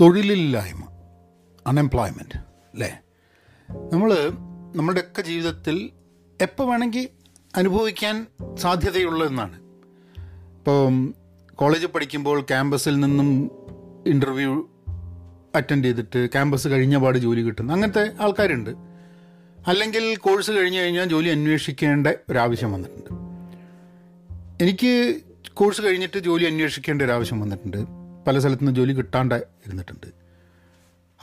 തൊഴിലില്ലായ്മ അൺഎംപ്ലോയ്മെന്റ് അല്ലേ നമ്മൾ നമ്മുടെയൊക്കെ ജീവിതത്തിൽ എപ്പോൾ വേണമെങ്കിൽ അനുഭവിക്കാൻ സാധ്യതയുള്ളതെന്നാണ് ഇപ്പോൾ കോളേജിൽ പഠിക്കുമ്പോൾ ക്യാമ്പസിൽ നിന്നും ഇന്റർവ്യൂ അറ്റൻഡ് ചെയ്തിട്ട് ക്യാമ്പസ് കഴിഞ്ഞ പാട് ജോലി കിട്ടുന്ന അങ്ങനത്തെ ആൾക്കാരുണ്ട്. അല്ലെങ്കിൽ കോഴ്സ് കഴിഞ്ഞ് കഴിഞ്ഞാൽ ജോലി അന്വേഷിക്കേണ്ട ഒരാവശ്യം വന്നിട്ടുണ്ട്. എനിക്ക് കോഴ്സ് കഴിഞ്ഞിട്ട് ജോലി അന്വേഷിക്കേണ്ട ഒരാവശ്യം വന്നിട്ടുണ്ട്. പല സ്ഥലത്തു നിന്ന് ജോലി കിട്ടാണ്ട് ഇരുന്നിട്ടുണ്ട്.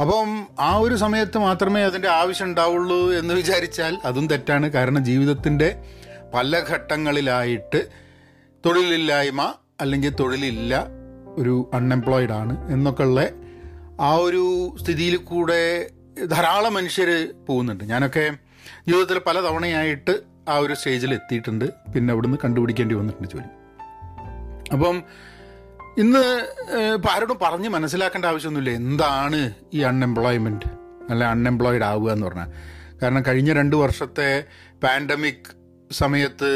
അപ്പം ആ ഒരു സമയത്ത് മാത്രമേ അതിന്റെ ആവശ്യം ഉണ്ടാവുള്ളൂ എന്ന് വിചാരിച്ചാൽ അതും തെറ്റാണ്. കാരണം ജീവിതത്തിന്റെ പല ഘട്ടങ്ങളിലായിട്ട് തൊഴിലില്ലായ്മ അല്ലെങ്കിൽ തൊഴിലില്ല ഒരു അൺഎംപ്ലോയിഡ് ആണ് എന്നൊക്കെയുള്ള ആ ഒരു സ്ഥിതിയിൽ കൂടെ ധാരാളം മനുഷ്യർ പോകുന്നുണ്ട്. ഞാനൊക്കെ ജീവിതത്തിൽ പല തവണയായിട്ട് ആ ഒരു സ്റ്റേജിൽ എത്തിയിട്ടുണ്ട്. പിന്നെ അവിടുന്ന് കണ്ടുപിടിക്കേണ്ടി വന്നിട്ടുണ്ട് ജോലി. അപ്പം ഇന്ന് ഇപ്പം ആരോടും പറഞ്ഞ് മനസ്സിലാക്കേണ്ട ആവശ്യമൊന്നുമില്ല. എന്താണ് ഈ അൺഎംപ്ലോയ്മെന്റ് അല്ല അൺഎംപ്ലോയിഡ് ആവുക എന്ന് പറഞ്ഞാൽ. കാരണം കഴിഞ്ഞ രണ്ട് വർഷത്തെ പാൻഡമിക് സമയത്ത്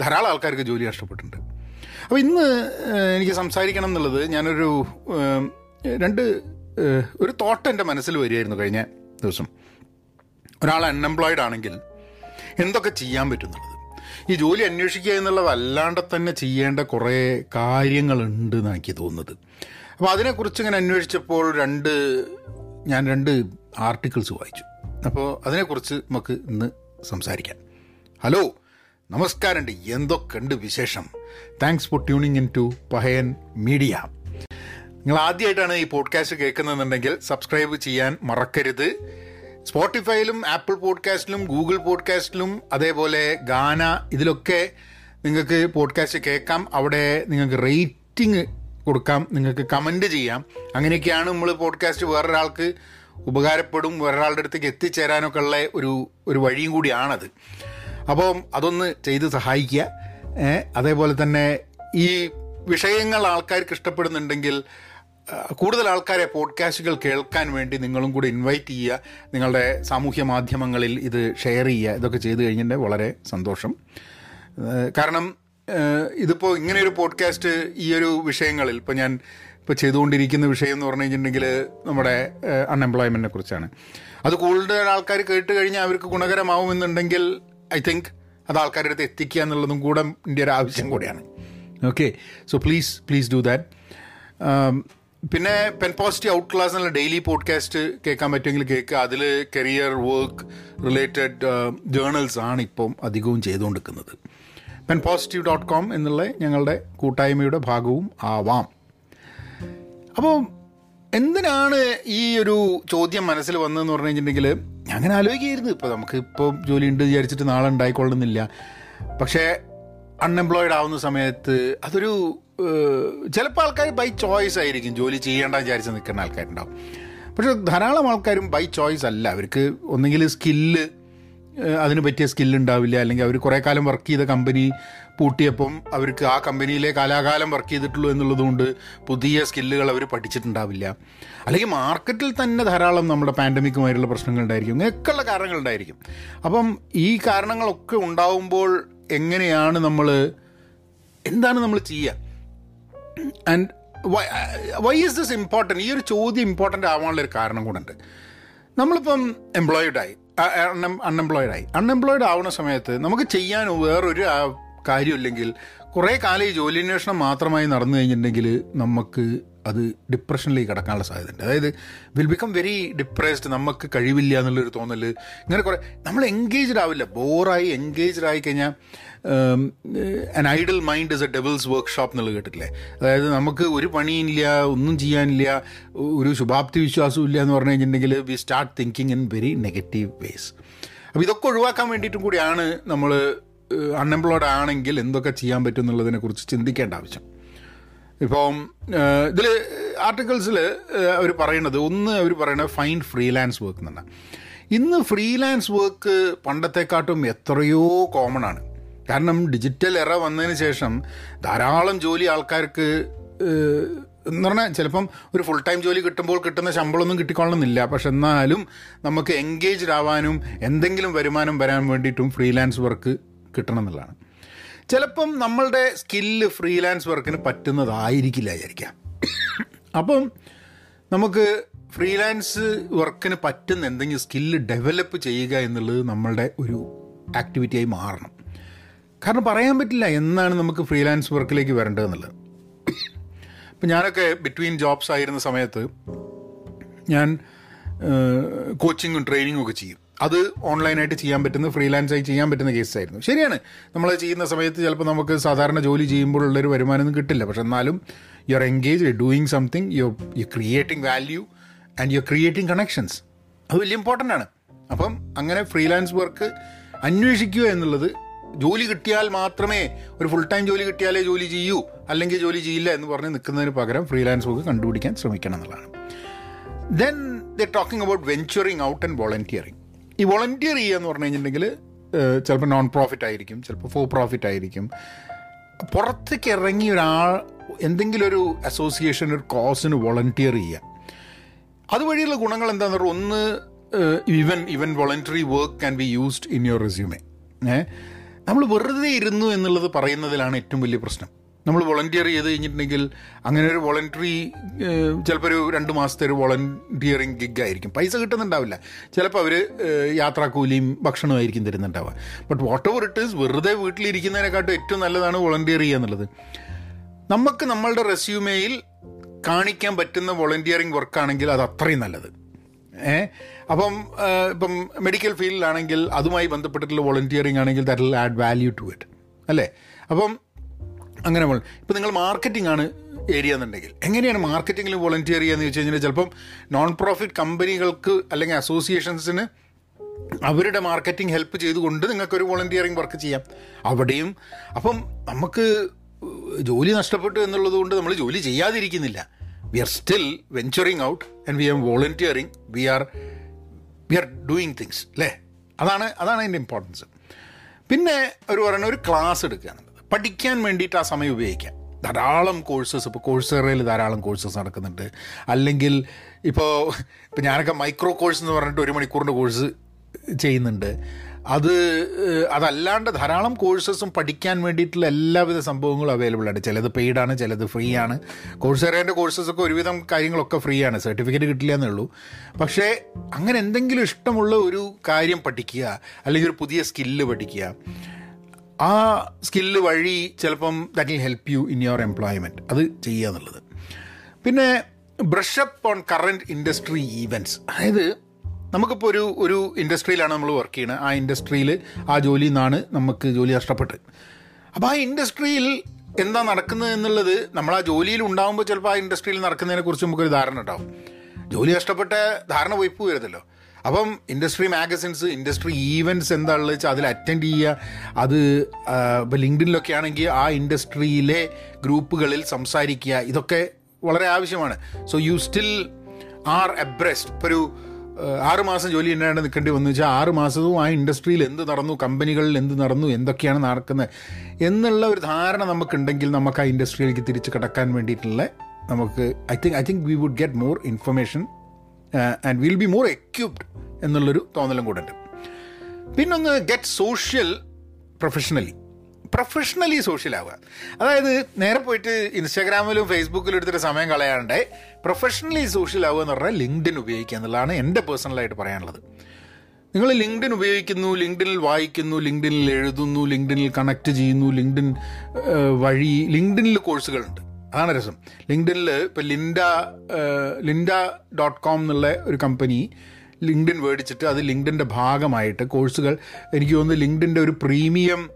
ധാരാളം ആൾക്കാർക്ക് ജോലി നഷ്ടപ്പെട്ടിട്ടുണ്ട്. അപ്പോൾ ഇന്ന് എനിക്ക് സംസാരിക്കണം എന്നുള്ളത് ഞാനൊരു രണ്ട് ഒരു തോട്ട് എന്റെ മനസ്സിൽ വരികയായിരുന്നു കഴിഞ്ഞ ദിവസം. ഒരാൾ അൺഎംപ്ലോയിഡ് ആണെങ്കിൽ എന്തൊക്കെ ചെയ്യാൻ പറ്റുന്നുള്ളത് ഈ ജോലി അന്വേഷിക്കുക അല്ലാണ്ട് തന്നെ ചെയ്യേണ്ട കുറേ കാര്യങ്ങളുണ്ട് എനിക്ക് തോന്നുന്നത്. അപ്പോൾ അതിനെക്കുറിച്ച് ഇങ്ങനെ അന്വേഷിച്ചപ്പോൾ രണ്ട് ഞാൻ രണ്ട് ആർട്ടിക്കിൾസ് വായിച്ചു. അപ്പോൾ അതിനെക്കുറിച്ച് നമുക്ക് ഇന്ന് സംസാരിക്കാം. ഹലോ നമസ്കാരമുണ്ട് എന്തൊക്കെയുണ്ട് വിശേഷം? Thanks for tuning in to Pahayan media നിങ്ങൾ ആദ്യമായിട്ടാണ് ഈ പോഡ്കാസ്റ്റ് കേൾക്കുന്നതെന്നുണ്ടെങ്കിൽ സബ്സ്ക്രൈബ് ചെയ്യാൻ മറക്കരുത്. സ്പോട്ടിഫൈയിലും ആപ്പിൾ പോഡ്കാസ്റ്റിലും ഗൂഗിൾ പോഡ്കാസ്റ്റിലും അതേപോലെ ഗാന ഇതിലൊക്കെ നിങ്ങൾക്ക് പോഡ്കാസ്റ്റ് കേൾക്കാം. അവിടെ നിങ്ങൾക്ക് റേറ്റിംഗ് കൊടുക്കാം. നിങ്ങൾക്ക് കമന്റ് ചെയ്യാം. അങ്ങനെയൊക്കെയാണ് നമ്മൾ പോഡ്കാസ്റ്റ് വേറൊരാൾക്ക് ഉപകാരപ്പെടും വേറൊരാളുടെ അടുത്തേക്ക് എത്തിച്ചേരാനൊക്കെ ഉള്ള ഒരു ഒരു വഴിയും കൂടിയാണത്. അപ്പം അതൊന്ന് ചെയ്ത് സഹായിക്കുക. അതേപോലെ തന്നെ ഈ വിഷയങ്ങൾ ആൾക്കാർക്ക് ഇഷ്ടപ്പെടുന്നുണ്ടെങ്കിൽ കൂടുതൽ ആൾക്കാരെ പോഡ്കാസ്റ്റുകൾ കേൾക്കാൻ വേണ്ടി നിങ്ങളും കൂടി ഇൻവൈറ്റ് ചെയ്യുക. നിങ്ങളുടെ സാമൂഹ്യ മാധ്യമങ്ങളിൽ ഇത് ഷെയർ ചെയ്യുക. ഇതൊക്കെ ചെയ്തു കഴിഞ്ഞിട്ട് വളരെ സന്തോഷം. കാരണം ഇതിപ്പോൾ ഇങ്ങനെയൊരു പോഡ്കാസ്റ്റ് ഈ ഒരു വിഷയങ്ങളിൽ ഇപ്പോൾ ഞാൻ ഇപ്പോൾ ചെയ്തുകൊണ്ടിരിക്കുന്ന വിഷയം എന്ന് പറഞ്ഞു കഴിഞ്ഞിട്ടുണ്ടെങ്കിൽ നമ്മുടെ അൺഎംപ്ലോയ്മെന്റിനെ കുറിച്ചാണ്. അത് കൂടുതൽ ആൾക്കാർ കേട്ട് കഴിഞ്ഞാൽ അവർക്ക് ഗുണകരമാവുമെന്നുണ്ടെങ്കിൽ ഐ തിങ്ക് അത് ആൾക്കാരുടെ അടുത്ത് എത്തിക്കുക എന്നുള്ളതും കൂടെ എന്റെ ഒരു ആവശ്യം കൂടിയാണ്. Okay so please please do that പിന്നെ പെൻ പോസിറ്റീവ് ഔട്ട് ക്ലാസ് എന്നുള്ള ഡെയിലി പോഡ്കാസ്റ്റ് കേൾക്കാൻ പറ്റുമെങ്കിൽ കേൾക്കുക. അതിൽ കരിയർ വർക്ക് റിലേറ്റഡ് ജേണൽസ് ആണ് ഇപ്പം അധികവും ചെയ്തുകൊണ്ടിരിക്കുന്നത്. പെൻ പോസിറ്റീവ് ഡോട്ട് കോം എന്നുള്ള ഞങ്ങളുടെ കൂട്ടായ്മയുടെ ഭാഗവും ആവാം. അപ്പോൾ എന്തിനാണ് ഈ ഒരു ചോദ്യം മനസ്സിൽ വന്നതെന്ന് പറഞ്ഞു കഴിഞ്ഞിട്ടുണ്ടെങ്കിൽ അങ്ങനെ ആലോചിക്കായിരുന്നു ഇപ്പോൾ നമുക്ക് ഇപ്പോൾ ജോലി ഉണ്ട് വിചാരിച്ചിട്ട് നാളെ ഉണ്ടായിക്കൊള്ളുന്നില്ല. പക്ഷേ അൺഎംപ്ലോയിഡ് ആവുന്ന സമയത്ത് അതൊരു ചിലപ്പോൾ ആൾക്കാർ ബൈ ചോയ്സ് ആയിരിക്കും ജോലി ചെയ്യേണ്ട വിചാരിച്ച് നിൽക്കുന്ന ആൾക്കാരുണ്ടാവും. പക്ഷെ ധാരാളം ആൾക്കാരും ബൈ ചോയ്സ് അല്ല. അവർക്ക് ഒന്നെങ്കിൽ സ്കില്ല് അതിന് പറ്റിയ സ്കില്ല് ഉണ്ടാവില്ല. അല്ലെങ്കിൽ അവർ കുറേ കാലം വർക്ക് ചെയ്ത കമ്പനി പൂട്ടിയപ്പം അവർക്ക് ആ കമ്പനിയിലെ കാലാകാലം വർക്ക് ചെയ്തിട്ടുള്ളൂ എന്നുള്ളതുകൊണ്ട് പുതിയ സ്കില്ലുകൾ അവർ പഠിച്ചിട്ടുണ്ടാവില്ല. അല്ലെങ്കിൽ മാർക്കറ്റിൽ തന്നെ ധാരാളം നമ്മുടെ പാൻഡമിക്കുമായിട്ടുള്ള പ്രശ്നങ്ങളുണ്ടായിരിക്കും ഇങ്ങനെയൊക്കെയുള്ള കാരണങ്ങളുണ്ടായിരിക്കും അപ്പം ഈ കാരണങ്ങളൊക്കെ ഉണ്ടാവുമ്പോൾ എങ്ങനെയാണ് നമ്മൾ എന്താണ് നമ്മൾ ചെയ്യുക? And why is this important ഈ ഒരു ചോദ്യം ഇമ്പോർട്ടന്റ് ആവാനുള്ള ഒരു കാരണം ഉണ്ട് നമ്മളിപ്പം എംപ്ലോയിഡായി അൺഎംപ്ലോയിഡായി അൺഎംപ്ലോയിഡ് ആവുന്ന സമയത്ത് നമുക്ക് ചെയ്യാൻ വേറൊരു കാര്യമില്ലെങ്കിൽ കുറേ കാലം ഈ ജോലിയന്വേഷണം മാത്രമായി നടന്നു കഴിഞ്ഞിട്ടുണ്ടെങ്കിൽ നമുക്ക് അത് ഡിപ്രഷനിലേക്ക് കടക്കാനുള്ള സാധ്യതയുണ്ട്. അതായത് വിൽ ബിക്കം വെരി ഡിപ്രസ്ഡ് നമുക്ക് കഴിവില്ല എന്നുള്ളൊരു തോന്നൽ ഇങ്ങനെ കുറേ നമ്മൾ എൻഗേജ്ഡ് ആവില്ല. ബോറായി എൻഗേജ്ഡ് ആയി കഴിഞ്ഞാൽ an idle mind is a devil's workshop എന്നുള്ളത് കേട്ടിട്ടില്ലേ? അതായത് നമുക്ക് ഒരു പണിയില്ല ഒന്നും ചെയ്യാനില്ല ഒരു ശുഭാപ്തി വിശ്വാസവും ഇല്ല എന്ന് പറഞ്ഞു കഴിഞ്ഞിട്ടുണ്ടെങ്കിൽ we start thinking in very negative ways അപ്പോൾ ഇതൊക്കെ ഒഴിവാക്കാൻ വേണ്ടിയിട്ടും കൂടിയാണ് നമ്മൾ അൺഎംപ്ലോയ്ഡ് ആണെങ്കിൽ എന്തൊക്കെ ചെയ്യാൻ പറ്റും എന്നുള്ളതിനെ കുറിച്ച് ചിന്തിക്കേണ്ട ആവശ്യം. ഇപ്പം ഇതിൽ ആർട്ടിക്കിൾസിൽ അവർ പറയുന്നത് ഒന്ന് അവർ പറയുന്നത് ഫൈൻഡ് ഫ്രീലാൻസ് വർക്ക് എന്നാണ്. ഇന്ന് ഫ്രീലാൻസ് വർക്ക് പണ്ടത്തെക്കാട്ടും എത്രയോ കോമൺ ആണ്. കാരണം ഡിജിറ്റൽ എറ വന്നതിന് ശേഷം ധാരാളം ജോലി ആൾക്കാർക്ക് എന്ന് പറഞ്ഞാൽ ചിലപ്പം ഒരു ഫുൾ ടൈം ജോലി കിട്ടുമ്പോൾ കിട്ടുന്ന ശമ്പളമൊന്നും കിട്ടിക്കൊള്ളണമെന്നില്ല. പക്ഷെ എന്നാലും നമുക്ക് എൻഗേജ്ഡ് ആവാനും എന്തെങ്കിലും വരുമാനം വരാൻ വേണ്ടിയിട്ടും ഫ്രീലാൻസ് വർക്ക് കിട്ടണം എന്നുള്ളതാണ് ചിലപ്പം നമ്മളുടെ സ്കില്ല് ഫ്രീലാൻസ് വർക്കിന് പറ്റുന്നതായിരിക്കില്ല വിചാരിക്കാം അപ്പം നമുക്ക് ഫ്രീലാൻസ് വർക്കിന് പറ്റുന്ന എന്തെങ്കിലും സ്കില്ല് ഡെവലപ്പ് ചെയ്യുക എന്നുള്ളത് നമ്മളുടെ ഒരു ആക്ടിവിറ്റിയായി മാറണം. കാരണം പറയാൻ പറ്റില്ല എന്നാണ് നമുക്ക് ഫ്രീലാൻസ് വർക്കിലേക്ക് വരേണ്ടതെന്നുള്ളത് ഇപ്പം ഞാനൊക്കെ ബിറ്റ്വീൻ ജോബ്സ് ആയിരുന്ന സമയത്ത് ഞാൻ കോച്ചിങ്ങും ട്രെയിനിങ്ങും ഒക്കെ ചെയ്യും. അത് ഓൺലൈനായിട്ട് ചെയ്യാൻ പറ്റുന്ന ഫ്രീലാൻസായി ചെയ്യാൻ പറ്റുന്ന കേസായിരുന്നു. ശരിയാണ്. നമ്മൾ ചെയ്യുന്ന സമയത്ത് ചിലപ്പോൾ നമുക്ക് സാധാരണ ജോലി ചെയ്യുമ്പോഴുള്ളൊരു വരുമാനമൊന്നും കിട്ടില്ല. പക്ഷെ എന്നാലും you are engage doing something you you creating value and you creating connections അത് വലിയ ഇമ്പോർട്ടന്റ് ആണ്. അപ്പം അങ്ങനെ ഫ്രീലാൻസ് വർക്ക് അന്വേഷിക്കുക എന്നുള്ളത് ജോലി കിട്ടിയാൽ മാത്രമേ ഒരു ഫുൾ ടൈം ജോലി കിട്ടിയാലേ ജോലി ചെയ്യൂ അല്ലെങ്കിൽ ജോലി ചെയ്യില്ല എന്ന് പറഞ്ഞ് നിൽക്കുന്നതിന് പകരം ഫ്രീലാൻസ് വർക്ക് കണ്ടുപിടിക്കാൻ ശ്രമിക്കണം എന്നുള്ളതാണ്. Then the talking about venturing out and volunteering ഈ വോളണ്ടിയർ ചെയ്യുക എന്ന് പറഞ്ഞു കഴിഞ്ഞിട്ടുണ്ടെങ്കിൽ ചിലപ്പോൾ നോൺ പ്രോഫിറ്റ് ആയിരിക്കും ചിലപ്പോൾ ഫോർ പ്രോഫിറ്റ് ആയിരിക്കും. പുറത്തേക്ക് ഇറങ്ങി ഒരാൾ എന്തെങ്കിലും ഒരു അസോസിയേഷൻ ഒരു കോസിന് വോളണ്ടിയർ ചെയ്യുക. അതുവഴിയുള്ള ഗുണങ്ങൾ എന്താണെന്ന് പറഞ്ഞാൽ ഒന്ന് even even voluntary work can be used in your resume നമ്മൾ വെറുതെ ഇരുന്നു എന്നുള്ളത് പറയുന്നതിലാണ് ഏറ്റവും വലിയ പ്രശ്നം. നമ്മൾ വോളണ്ടിയർ ചെയ്ത് കഴിഞ്ഞിട്ടുണ്ടെങ്കിൽ അങ്ങനെ ഒരു വോളണ്ടറി ചിലപ്പോൾ ഒരു രണ്ട് മാസത്തെ ഒരു വോളണ്ടിയറിങ് ഗിഗ് ആയിരിക്കും. പൈസ കിട്ടുന്നുണ്ടാവില്ല. ചിലപ്പോൾ അവർ യാത്രാക്കൂലിയും ഭക്ഷണവും ആയിരിക്കും തരുന്നുണ്ടാവുക. But whatever it is വെറുതെ വീട്ടിലിരിക്കുന്നതിനെക്കാട്ടും ഏറ്റവും നല്ലതാണ് വോളണ്ടിയർ ചെയ്യുക എന്നുള്ളത്. നമുക്ക് നമ്മളുടെ റെസ്യൂമേയിൽ കാണിക്കാൻ പറ്റുന്ന വോളണ്ടിയറിങ് വർക്കാണെങ്കിൽ അത് അത്രയും നല്ലത്. ഏ? അപ്പം ഇപ്പം മെഡിക്കൽ ഫീൽഡിലാണെങ്കിൽ അതുമായി ബന്ധപ്പെട്ടിട്ടുള്ള വോളണ്ടിയറിങ് ആണെങ്കിൽ that will add value to it അല്ലേ? അപ്പം അങ്ങനെ ഇപ്പം നിങ്ങൾ മാർക്കറ്റിംഗ് ആണ് ഏരിയ എന്നുണ്ടെങ്കിൽ. എങ്ങനെയാണ് മാർക്കറ്റിങ്ങിൽ വോളണ്ടിയർ ചെയ്യുക എന്ന് വെച്ച് കഴിഞ്ഞാൽ ചിലപ്പം നോൺ പ്രോഫിറ്റ് കമ്പനികൾക്ക് അല്ലെങ്കിൽ അസോസിയേഷൻസിന് അവരുടെ മാർക്കറ്റിംഗ് ഹെൽപ്പ് ചെയ്തുകൊണ്ട് നിങ്ങൾക്കൊരു വോളണ്ടിയറിങ് വർക്ക് ചെയ്യാം. അവിടെയും അപ്പം നമുക്ക് ജോലി നഷ്ടപ്പെട്ടു എന്നുള്ളത് കൊണ്ട് നമ്മൾ ജോലി ചെയ്യാതിരിക്കുന്നില്ല. We are still venturing out and we are volunteering we are we are doing things അല്ലേ അതാണ് അതാണ് അതിന്റെ ഇമ്പോർട്ടൻസ് പിന്നെ ഒരു പറയുന്ന ഒരു ക്ലാസ് എടുക്കുക എന്നുള്ളത് പഠിക്കാൻ വേണ്ടിയിട്ട് ആ സമയം ഉപയോഗിക്കാം. ധാരാളം കോഴ്സസ് ഇപ്പോൾ കോഴ്സറയിൽ ധാരാളം കോഴ്സസ് നടക്കുന്നുണ്ട്. അല്ലെങ്കിൽ ഇപ്പോൾ ഇപ്പോൾ ഞാനൊക്കെ മൈക്രോ കോഴ്സ് എന്ന് പറഞ്ഞിട്ട് ഒരു മണിക്കൂറിന്റെ കോഴ്സ് ചെയ്യുന്നുണ്ട്. അത് അതല്ലാണ്ട് ധാരാളം കോഴ്സസും പഠിക്കാൻ വേണ്ടിയിട്ടുള്ള എല്ലാവിധ സംഭവങ്ങളും അവൈലബിൾ ആണ്. ചിലത് പെയ്ഡ് ആണ് ചിലത് ഫ്രീ ആണ്. കോഴ്സേറേന്റെ കോഴ്സസൊക്കെ ഒരുവിധം കാര്യങ്ങളൊക്കെ ഫ്രീ ആണ്. സർട്ടിഫിക്കറ്റ് കിട്ടില്ല എന്നുള്ളൂ പക്ഷേ അങ്ങനെ എന്തെങ്കിലും ഇഷ്ടമുള്ള ഒരു കാര്യം പഠിക്കുക അല്ലെങ്കിൽ ഒരു പുതിയ സ്കില്ല് പഠിക്കുക ആ സ്കില്ല് വഴി ചിലപ്പം that will help you in your employment അത് ചെയ്യുക എന്നുള്ളത്. പിന്നെ brush up on current industry events അതായത് നമുക്കിപ്പോൾ ഒരു ഒരു ഇൻഡസ്ട്രിയിലാണ് നമ്മൾ വർക്ക് ചെയ്യുന്നത് ആ ഇൻഡസ്ട്രിയിൽ ആ ജോലിയിൽ നിന്നാണ് നമുക്ക് ജോലി നഷ്ടപ്പെട്ടത്. അപ്പോൾ ആ ഇൻഡസ്ട്രിയിൽ എന്താ നടക്കുന്നത് എന്നുള്ളത് നമ്മൾ ആ ജോലിയിൽ ഉണ്ടാകുമ്പോൾ ചിലപ്പോൾ ആ ഇൻഡസ്ട്രിയിൽ നടക്കുന്നതിനെക്കുറിച്ച് നമുക്കൊരു ധാരണ ഉണ്ടാവും. ജോലി നഷ്ടപ്പെട്ട ധാരണ പോയി അപ്പം ഇൻഡസ്ട്രി മാഗസിൻസ് ഇൻഡസ്ട്രി ഈവന്റ്സ് എന്താണെന്ന് വെച്ചാൽ അതിൽ അറ്റൻഡ് ചെയ്യുക അത് ഇപ്പോൾ ലിങ്ക്ഡിനിലൊക്കെ ആണെങ്കിൽ ആ ഇൻഡസ്ട്രിയിലെ ഗ്രൂപ്പുകളിൽ സംസാരിക്കുക ഇതൊക്കെ വളരെ ആവശ്യമാണ്. So you still are abreast ഇപ്പോൾ ഒരു ആറുമാസം ജോലി എന്നാണ് നിൽക്കേണ്ടി വന്നു. വെച്ചാൽ ആറ് മാസവും ആ ഇൻഡസ്ട്രിയിൽ എന്ത് നടന്നു കമ്പനികളിൽ എന്ത് നടന്നു എന്തൊക്കെയാണ് നടക്കുന്നത് എന്നുള്ള ഒരു ധാരണ നമുക്കുണ്ടെങ്കിൽ നമുക്ക് ആ ഇൻഡസ്ട്രിയിലേക്ക് തിരിച്ച് കിടക്കാൻ വേണ്ടിയിട്ടുള്ള നമുക്ക് I think I think we would get more information and will be more equipped എന്നുള്ളൊരു തോന്നലും കൂടെ ഉണ്ട് പിന്നൊന്ന് get social professionally professionally social ആവുക. അതായത് നേരെ പോയിട്ട് ഇൻസ്റ്റാഗ്രാമിലും ഫേസ്ബുക്കിലും എടുത്തിട്ട് സമയം കളയാണ്ട് പ്രൊഫഷണലി സോഷ്യൽ ആവുക എന്ന് പറഞ്ഞാൽ ലിങ്ക്ഡിൻ ഉപയോഗിക്കുക എന്നുള്ളതാണ് എന്റെ പേഴ്സണലായിട്ട് പറയാനുള്ളത്. നിങ്ങൾ ലിങ്ക്ഡിൻ ഉപയോഗിക്കുന്നു ലിങ്ക്ഡിനിൽ വായിക്കുന്നു ലിങ്ക്ഡിനിൽ എഴുതുന്നു ലിങ്ക്ഡിനിൽ കണക്ട് ചെയ്യുന്നു ലിങ്ക്ഡിൻ വഴി ലിങ്ക്ഡിനിൽ കോഴ്സുകളുണ്ട് അതാണ് രസം. ലിങ്ക്ഡിനിൽ ഇപ്പോൾ ലിൻഡ ലിൻഡ ഡോട്ട് കോം എന്നുള്ള ഒരു കമ്പനി ലിങ്ക്ഡിൻ മേടിച്ചിട്ട് അത് ലിങ്ക്ഡിന്റെ ഭാഗമായിട്ട് കോഴ്സുകൾ എനിക്ക് തോന്നുന്നു ലിങ്ക്ഡിന്റെ ഒരു പ്രീമിയം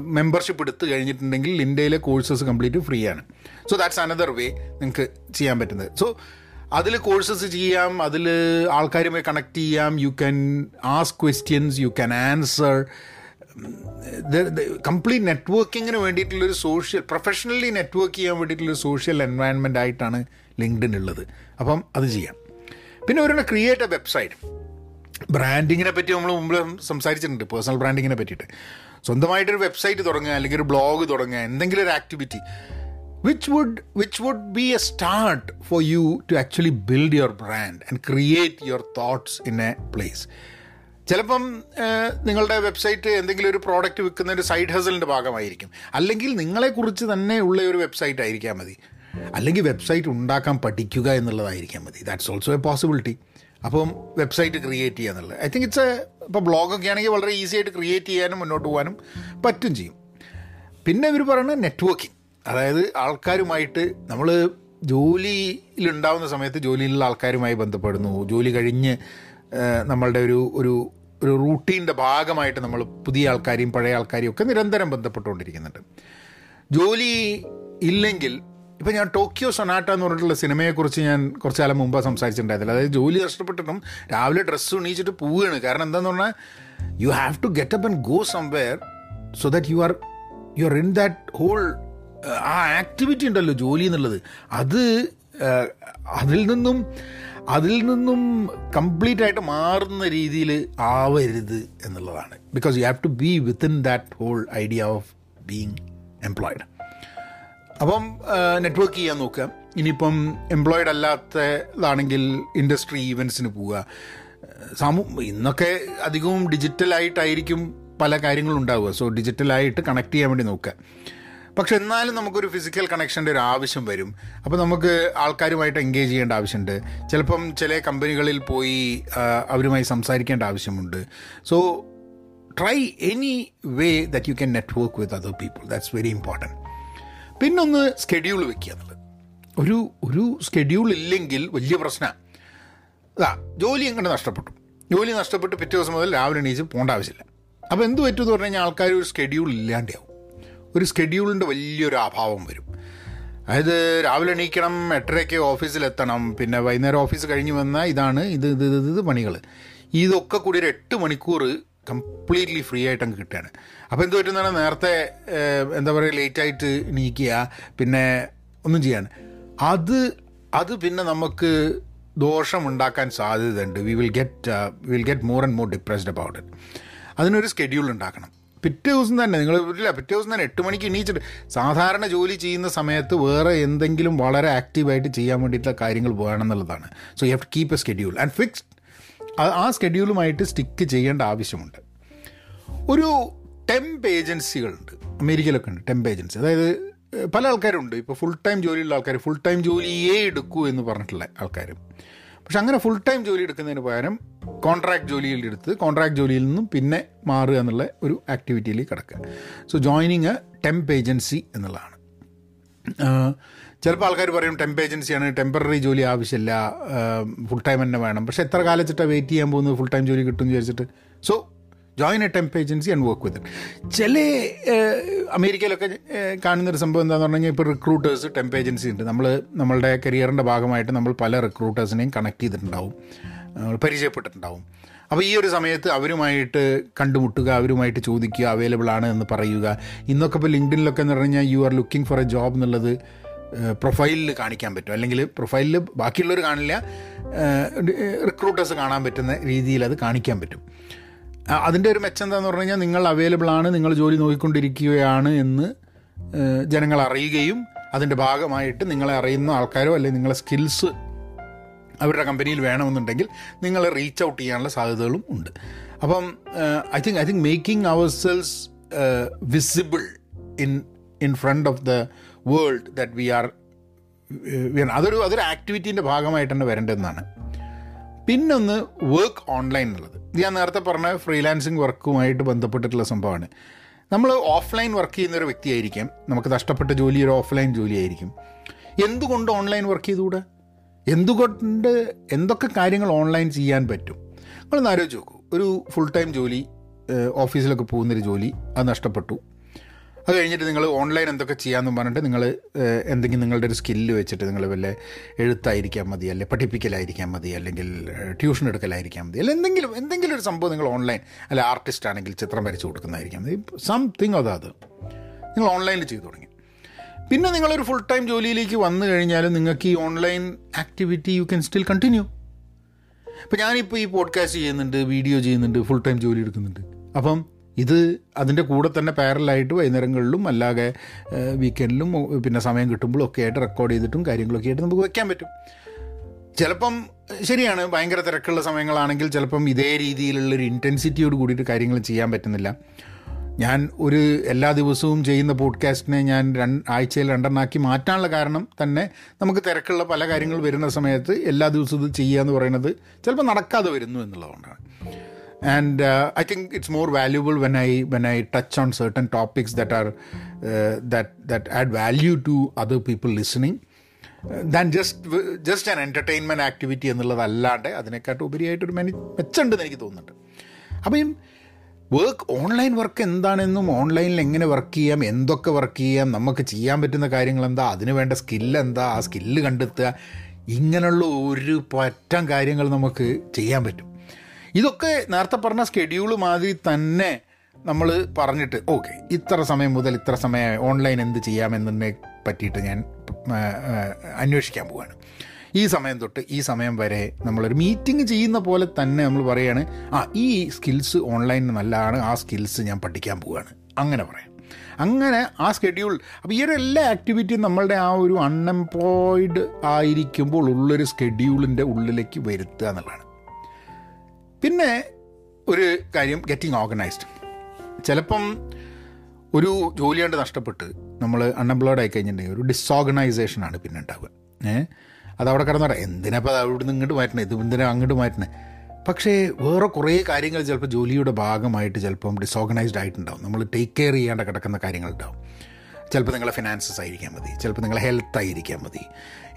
മെമ്പർഷിപ്പ് എടുത്തു കഴിഞ്ഞിട്ടുണ്ടെങ്കിൽ ലിൻഡയിലെ കോഴ്സസ് കംപ്ലീറ്റ് ഫ്രീ ആണ്. സോ ദാറ്റ്സ് അനദർ വേ നിങ്ങൾക്ക് ചെയ്യാൻ പറ്റുന്നത്. സോ അതിൽ കോഴ്സസ് ചെയ്യാം അതിൽ ആൾക്കാരുമായി കണക്ട് ചെയ്യാം you can ask questions you can answer complete നെറ്റ്വർക്കിങ്ങിന് വേണ്ടിയിട്ടുള്ളൊരു സോഷ്യൽ പ്രൊഫഷണലി നെറ്റ്വർക്ക് ചെയ്യാൻ വേണ്ടിയിട്ടുള്ളൊരു സോഷ്യൽ എൻവയൺമെന്റ് ആയിട്ടാണ് ലിങ്ക്ഡിൻ ഉള്ളത്. അപ്പം അത് ചെയ്യാം. പിന്നെ ഒരു ക്രിയേറ്റ് എ വെബ്സൈറ്റ് ബ്രാൻഡിങ്ങിനെ പറ്റി നമ്മൾ മുമ്പ് സംസാരിച്ചിട്ടുണ്ട് പേഴ്സണൽ ബ്രാൻഡിങ്ങിനെ പറ്റിയിട്ട്. സ്വന്തമായിട്ടൊരു വെബ്സൈറ്റ് തുടങ്ങുക അല്ലെങ്കിൽ ഒരു ബ്ലോഗ് തുടങ്ങുക എന്തെങ്കിലും ഒരു activity which would which would be a start for you to actually build your brand and create your thoughts in a place ചിലപ്പം നിങ്ങളുടെ വെബ്സൈറ്റ് എന്തെങ്കിലും ഒരു പ്രോഡക്റ്റ് വിൽക്കുന്ന ഒരു സൈഡ് ഹസലിന്റെ ഭാഗമായിരിക്കും. അല്ലെങ്കിൽ നിങ്ങളെക്കുറിച്ച് തന്നെ ഉള്ള ഒരു വെബ്സൈറ്റ് ആയിരിക്കാം മതി. അല്ലെങ്കിൽ വെബ്സൈറ്റ് ഉണ്ടാക്കാൻ പഠിക്കുക എന്നുള്ളതായിരിക്കാം മതി. ദാറ്റ്സ് ഓൾസോ എ പോസിബിലിറ്റി അപ്പം വെബ്സൈറ്റ് ക്രിയേറ്റ് ചെയ്യുക എന്നുള്ളത്. ഐ തിങ്ക് ഇറ്റ്സ് എ ഇപ്പോൾ ബ്ലോഗൊക്കെ ആണെങ്കിൽ വളരെ ഈസി ആയിട്ട് ക്രിയേറ്റ് ചെയ്യാനും മുന്നോട്ട് പോകാനും പറ്റും ചെയ്യും. പിന്നെ ഇവർ പറയുന്നത് നെറ്റ്വർക്കിംഗ് അതായത് ആൾക്കാരുമായിട്ട് നമ്മൾ ജോലിയിലുണ്ടാവുന്ന സമയത്ത് ജോലിയിലുള്ള ആൾക്കാരുമായി ബന്ധപ്പെടുന്നു. ജോലി കഴിഞ്ഞ് നമ്മളുടെ ഒരു ഒരു ഒരു റൂട്ടീന്റെ ഭാഗമായിട്ട് നമ്മൾ പുതിയ ആൾക്കാരെയും പഴയ ആൾക്കാരെയും ഒക്കെ നിരന്തരം ബന്ധപ്പെട്ടുകൊണ്ടിരിക്കുന്നുണ്ട്. ജോലി ഇല്ലെങ്കിൽ ഇപ്പം ഞാൻ ടോക്കിയോ സൊനാട്ട എന്ന് പറഞ്ഞിട്ടുള്ള സിനിമയെക്കുറിച്ച് ഞാൻ കുറച്ച് കാലം മുമ്പ് സംസാരിച്ചിട്ടുണ്ടായിരുന്നില്ല. അതായത് ജോലി നഷ്ടപ്പെട്ടിട്ടും രാവിലെ ഡ്രസ്സ് ഉണീച്ചിട്ട് പോവുകയാണ്. കാരണം എന്താന്ന് പറഞ്ഞാൽ you have to get up and go somewhere so that you are you are in that whole ആ ആക്ടിവിറ്റി ഉണ്ടല്ലോ ജോലി എന്നുള്ളത്. അത് അതിൽ നിന്നും അതിൽ നിന്നും കംപ്ലീറ്റ് ആയിട്ട് മാറുന്ന രീതിയിൽ ആവരുത് എന്നുള്ളതാണ്. Because you have to be within that whole idea of being employed അപ്പം നെറ്റ്വർക്ക് ചെയ്യാൻ നോക്കുക. ഇനിയിപ്പം എംപ്ലോയിഡ് അല്ലാത്തതാണെങ്കിൽ ഇൻഡസ്ട്രി ഈവൻസിന് പോവുക. സമൂ ഇന്നൊക്കെ അധികവും ഡിജിറ്റലായിട്ടായിരിക്കും പല കാര്യങ്ങളും ഉണ്ടാവുക. സോ ഡിജിറ്റലായിട്ട് കണക്ട് ചെയ്യാൻ വേണ്ടി നോക്കുക. പക്ഷെ എന്നാലും നമുക്കൊരു ഫിസിക്കൽ കണക്ഷന്റെ ഒരു ആവശ്യം വരും. അപ്പോൾ നമുക്ക് ആൾക്കാരുമായിട്ട് എൻഗേജ് ചെയ്യേണ്ട ആവശ്യമുണ്ട്. ചിലപ്പം ചില കമ്പനികളിൽ പോയി അവരുമായി സംസാരിക്കേണ്ട ആവശ്യമുണ്ട്. So try any way that you can network with other people that's very important പിന്നൊന്ന് സ്കെഡ്യൂൾ വെക്കുക എന്നുള്ളത്. ഒരു ഒരു സ്കെഡ്യൂൾ ഇല്ലെങ്കിൽ വലിയ പ്രശ്നമാണ് അതാ ജോലി എങ്ങനെ നഷ്ടപ്പെട്ടു. ജോലി നഷ്ടപ്പെട്ട് പിറ്റേ ദിവസം മുതൽ രാവിലെ എണീച്ച് പോകേണ്ട ആവശ്യമില്ല. അപ്പോൾ എന്ത് പറ്റുമെന്ന് പറഞ്ഞു കഴിഞ്ഞാൽ ആൾക്കാർ ഒരു സ്കെഡ്യൂൾ ഇല്ലാണ്ടാവും ഒരു സ്കെഡ്യൂളിന്റെ വലിയൊരു അഭാവം വരും. അതായത് രാവിലെ എണീക്കണം എട്ടരയ്ക്ക് ഓഫീസിലെത്തണം പിന്നെ വൈകുന്നേരം ഓഫീസ് കഴിഞ്ഞ് വന്നാൽ ഇതാണ് ഇത് ഇത് ഇത് ഇത് പണികൾ ഇതൊക്കെ കൂടി ഒരു എട്ട് മണിക്കൂർ കംപ്ലീറ്റ്ലി ഫ്രീ ആയിട്ട് അങ്ങ് കിട്ടുകയാണ്. അപ്പോൾ എന്ത് പറ്റുന്നതാണ്? നേരത്തെ എന്താ പറയുക ലേറ്റായിട്ട് നീക്കുക പിന്നെ ഒന്നും ചെയ്യാൻ. അത് അത് പിന്നെ നമുക്ക് ദോഷം ഉണ്ടാക്കാൻ സാധ്യതയുണ്ട് we will get will get more and more depressed about it അതിനൊരു സ്കെഡ്യൂൾ ഉണ്ടാക്കണം. പിറ്റേ ദിവസം തന്നെ നിങ്ങൾ ഇല്ല പിറ്റേ ദിവസം തന്നെ എട്ട് മണിക്ക് എണീച്ചിട്ട് സാധാരണ ജോലി ചെയ്യുന്ന സമയത്ത് വേറെ എന്തെങ്കിലും വളരെ ആക്റ്റീവായിട്ട് ചെയ്യാൻ വേണ്ടിയിട്ടുള്ള കാര്യങ്ങൾ വേണമെന്നുള്ളതാണ്. So you have to keep a schedule and fixed ആ സ്കെഡ്യൂളുമായിട്ട് സ്റ്റിക്ക് ചെയ്യേണ്ട ആവശ്യമുണ്ട്. ഒരു ടെമ്പ് ഏജൻസികളുണ്ട് അമേരിക്കയിലൊക്കെ ഉണ്ട് ടെമ്പ് ഏജൻസി അതായത് പല ആൾക്കാരുണ്ട്. ഇപ്പോൾ ഫുൾ ടൈം ജോലിയുള്ള ആൾക്കാർ ഫുൾ ടൈം ജോലിയേ എടുക്കൂ എന്ന് പറഞ്ഞിട്ടുള്ള ആൾക്കാർ പക്ഷെ അങ്ങനെ ഫുൾ ടൈം ജോലി എടുക്കുന്നതിന് പകരം കോൺട്രാക്ട് ജോലിയിൽ എടുത്ത് കോൺട്രാക്ട് ജോലിയിൽ നിന്നും പിന്നെ മാറുക എന്നുള്ള ഒരു ആക്ടിവിറ്റിയിൽ കിടക്കുക. So joining a temp agency എന്നുള്ളതാണ്. ചിലപ്പോൾ ആൾക്കാർ പറയും ടെമ്പ് ഏജൻസിയാണ് ടെമ്പററി ജോലി ആവശ്യമില്ല ഫുൾ ടൈം തന്നെ വേണം. പക്ഷേ എത്ര കാലച്ചിട്ടാണ് വെയിറ്റ് ചെയ്യാൻ പോകുന്നത്? ഫുൾ ടൈം ജോലി കിട്ടും എന്ന് വിചാരിച്ചിട്ട്. So join a temp agency and work with ചില അമേരിക്കയിലൊക്കെ കാണുന്നൊരു സംഭവം എന്താണെന്ന് പറഞ്ഞു കഴിഞ്ഞാൽ ഇപ്പോൾ റിക്രൂട്ടേഴ്സ് ടെമ്പ് ഏജൻസി ഉണ്ട്. നമ്മൾ നമ്മളുടെ കരിയറിന്റെ ഭാഗമായിട്ട് നമ്മൾ പല റിക്രൂട്ടേഴ്സിനെയും കണക്ട് ചെയ്തിട്ടുണ്ടാവും. പരിചയപ്പെട്ടിട്ടുണ്ടാവും. അപ്പോൾ ഈ ഒരു സമയത്ത് അവരുമായിട്ട് കണ്ടുമുട്ടുക അവരുമായിട്ട് ചോദിക്കുക അവൈലബിൾ ആണ് എന്ന് പറയുക. ഇന്നൊക്കെ ഇപ്പോൾ ലിങ്ക്ഡിനിലൊക്കെ എന്ന് പറഞ്ഞു കഴിഞ്ഞാൽ you are looking for a job എന്നുള്ളത് പ്രൊഫൈലിൽ കാണിക്കാൻ പറ്റും. അല്ലെങ്കിൽ പ്രൊഫൈലിൽ ബാക്കിയുള്ളവർ കാണില്ല റിക്രൂട്ടേഴ്സ് കാണാൻ പറ്റുന്ന രീതിയിൽ അത് കാണിക്കാൻ പറ്റും. അതിന്റെ ഒരു മെച്ചം എന്താന്ന് പറഞ്ഞു കഴിഞ്ഞാൽ നിങ്ങൾ അവൈലബിൾ ആണ് നിങ്ങൾ ജോലി നോക്കിക്കൊണ്ടിരിക്കുകയാണ് എന്ന് ജനങ്ങൾ അറിയുകയും അതിന്റെ ഭാഗമായിട്ട് നിങ്ങളെ അറിയുന്ന ആൾക്കാരോ അല്ലെങ്കിൽ നിങ്ങളെ സ്കിൽസ് അവരുടെ കമ്പനിയിൽ വേണമെന്നുണ്ടെങ്കിൽ നിങ്ങളെ റീച്ച് ഔട്ട് ചെയ്യാനുള്ള സാധ്യതകളും ഉണ്ട്. അപ്പം I think I think making ourselves visible in in front of the world that we are അതൊരു അതൊരു ആക്ടിവിറ്റീന്റെ ഭാഗമായിട്ട് തന്നെ വരേണ്ടതെന്നാണ്. പിന്നൊന്ന് വർക്ക് ഓൺലൈൻ എന്നുള്ളത് ഞാൻ നേരത്തെ പറഞ്ഞ ഫ്രീലാൻസിങ് വർക്കുമായിട്ട് ബന്ധപ്പെട്ടിട്ടുള്ള സംഭവമാണ്. നമ്മൾ ഓഫ്ലൈൻ വർക്ക് ചെയ്യുന്നൊരു വ്യക്തിയായിരിക്കാം. നമുക്ക് നഷ്ടപ്പെട്ട ജോലി ഒരു ഓഫ്ലൈൻ ജോലിയായിരിക്കും. എന്തുകൊണ്ട് ഓൺലൈൻ വർക്ക് ചെയ്തുകൂടെ? എന്തുകൊണ്ട് എന്തൊക്കെ കാര്യങ്ങൾ ഓൺലൈൻ ചെയ്യാൻ പറ്റും? നിങ്ങളൊന്ന് ആലോചിച്ച് നോക്കൂ. ഒരു ഫുൾ ടൈം ജോലി ഓഫീസിലൊക്കെ പോകുന്നൊരു ജോലി അത് നഷ്ടപ്പെട്ടു. അത് കഴിഞ്ഞിട്ട് നിങ്ങൾ ഓൺലൈൻ എന്തൊക്കെ ചെയ്യാമെന്ന് പറഞ്ഞിട്ട് നിങ്ങൾ എന്തെങ്കിലും നിങ്ങളുടെ ഒരു സ്കില്ല് വെച്ചിട്ട് നിങ്ങൾ വല്ല എഴുത്തായിരിക്കാൻ മതി അല്ലെ പഠിപ്പിക്കലായിരിക്കാൻ മതി അല്ലെങ്കിൽ ട്യൂഷൻ എടുക്കലായിരിക്കാൻ മതി അല്ല എന്തെങ്കിലും എന്തെങ്കിലും ഒരു സംഭവം നിങ്ങൾ ഓൺലൈൻ അല്ല ആർട്ടിസ്റ്റ് ആണെങ്കിൽ ചിത്രം വരച്ച് കൊടുക്കുന്നതായിരിക്കാം. മതി സംതിങ് അതാത് നിങ്ങൾ ഓൺലൈനിൽ ചെയ്തു തുടങ്ങി. പിന്നെ നിങ്ങളൊരു ഫുൾ ടൈം ജോലിയിലേക്ക് വന്നു കഴിഞ്ഞാലും നിങ്ങൾക്ക് ഈ online activity you can still continue ഇപ്പം ഞാനിപ്പോൾ ഈ പോഡ്കാസ്റ്റ് ചെയ്യുന്നുണ്ട് വീഡിയോ ചെയ്യുന്നുണ്ട് ഫുൾ ടൈം ജോലി എടുക്കുന്നുണ്ട്. അപ്പം ഇത് അതിന്റെ കൂടെ തന്നെ പാരലായിട്ട് വൈകുന്നേരങ്ങളിലും അല്ലാതെ വീക്കെൻഡിലും പിന്നെ സമയം കിട്ടുമ്പോഴും ഒക്കെ ആയിട്ട് റെക്കോർഡ് ചെയ്തിട്ടും കാര്യങ്ങളൊക്കെ ആയിട്ട് നമുക്ക് വയ്ക്കാൻ പറ്റും. ചിലപ്പം ശരിയാണ് ഭയങ്കര തിരക്കുള്ള സമയങ്ങളാണെങ്കിൽ ചിലപ്പം ഇതേ രീതിയിലുള്ളൊരു ഇന്റൻസിറ്റിയോട് കൂടിയിട്ട് കാര്യങ്ങൾ ചെയ്യാൻ പറ്റുന്നില്ല. ഞാൻ ഒരു എല്ലാ ദിവസവും ചെയ്യുന്ന പോഡ്കാസ്റ്റിനെ ഞാൻ രണ്ട് ആഴ്ചയിൽ രണ്ടെണ്ണാക്കി മാറ്റാനുള്ള കാരണം തന്നെ നമുക്ക് തിരക്കുള്ള പല കാര്യങ്ങൾ വരുന്ന സമയത്ത് എല്ലാ ദിവസവും ഇത് ചെയ്യുക എന്ന് പറയുന്നത് ചിലപ്പോൾ നടക്കാതെ വരുന്നു എന്നുള്ളതുകൊണ്ടാണ്. And I think it's more valuable when I when I touch on certain topics that are that that add value to other people listening than just just an entertainment activity എന്നുള്ളതല്ലാണ്ട് അതിനെക്കാട്ടും ഉപരിയായിട്ടൊരു മെനി മെച്ചമുണ്ടെന്ന് എനിക്ക് തോന്നുന്നുണ്ട്. അപ്പം ഈ work online work എന്താണെന്നും ഓൺലൈനിൽ എങ്ങനെ വർക്ക് ചെയ്യാം എന്തൊക്കെ വർക്ക് ചെയ്യാം നമുക്ക് ചെയ്യാൻ പറ്റുന്ന കാര്യങ്ങൾ എന്താ അതിന് വേണ്ട സ്കില്ല് എന്താ ആ സ്കില്ല് കണ്ടെത്തുക ഇങ്ങനെയുള്ള ഒരു പറ്റം കാര്യങ്ങൾ നമുക്ക് ചെയ്യാൻ പറ്റും. ഇതൊക്കെ നേരത്തെ പറഞ്ഞ സ്കെഡ്യൂൾ മാതിരി തന്നെ നമ്മൾ പറഞ്ഞിട്ട് ഓക്കെ ഇത്ര സമയം മുതൽ ഇത്ര സമയം ഓൺലൈൻ എന്ത് ചെയ്യാമെന്നതിനെ പറ്റിയിട്ട് ഞാൻ അന്വേഷിക്കാൻ പോവുകയാണ് ഈ സമയം തൊട്ട് ഈ സമയം വരെ നമ്മളൊരു മീറ്റിംഗ് ചെയ്യുന്ന പോലെ തന്നെ നമ്മൾ പറയുകയാണ് ആ ഈ സ്കിൽസ് ഓൺലൈനിൽ നല്ലതാണ് ആ സ്കിൽസ് ഞാൻ പഠിക്കാൻ പോവുകയാണ് അങ്ങനെ പറയാം. അങ്ങനെ ആ സ്കെഡ്യൂൾ അപ്പോൾ ഈ ഒരു എല്ലാ ആക്ടിവിറ്റിയും നമ്മളുടെ ആ ഒരു അൺഎംപ്ലോയിഡ് ആയിരിക്കുമ്പോൾ ഉള്ളൊരു സ്കെഡ്യൂളിന്റെ ഉള്ളിലേക്ക് വരുത്തുക എന്നുള്ളതാണ്. പിന്നെ ഒരു കാര്യം ഗെറ്റിംഗ് ഓർഗനൈസ്ഡ് ചിലപ്പം ഒരു ജോലി കൊണ്ട് നഷ്ടപ്പെട്ട് നമ്മൾ അൺഎംപ്ലോയ്ഡ് ആയി കഴിഞ്ഞിട്ടുണ്ടെങ്കിൽ ഒരു ഡിസോർഗനൈസേഷനാണ് പിന്നെ ഉണ്ടാവുക. ഏഹ് അത് അവിടെ പറയാം എന്തിനപ്പോൾ അത് അവിടെ ഇങ്ങോട്ട് മാറ്റണേ ഇത് എന്തിനാ അങ്ങോട്ട് മാറ്റണേ പക്ഷേ വേറെ കുറേ കാര്യങ്ങൾ ചിലപ്പോൾ ജോലിയുടെ ഭാഗമായിട്ട് ചിലപ്പം ഡിസോർഗനൈസ്ഡ് ആയിട്ടുണ്ടാവും. നമ്മൾ ടേക്ക് കെയർ ചെയ്യാണ്ട് കിടക്കുന്ന കാര്യങ്ങളുണ്ടാവും. ചിലപ്പോൾ നിങ്ങളെ ഫിനാൻസസ് ആയിരിക്കാൻ മതി. ചിലപ്പോൾ നിങ്ങളെ ഹെൽത്ത് ആയിരിക്കാൻ മതി.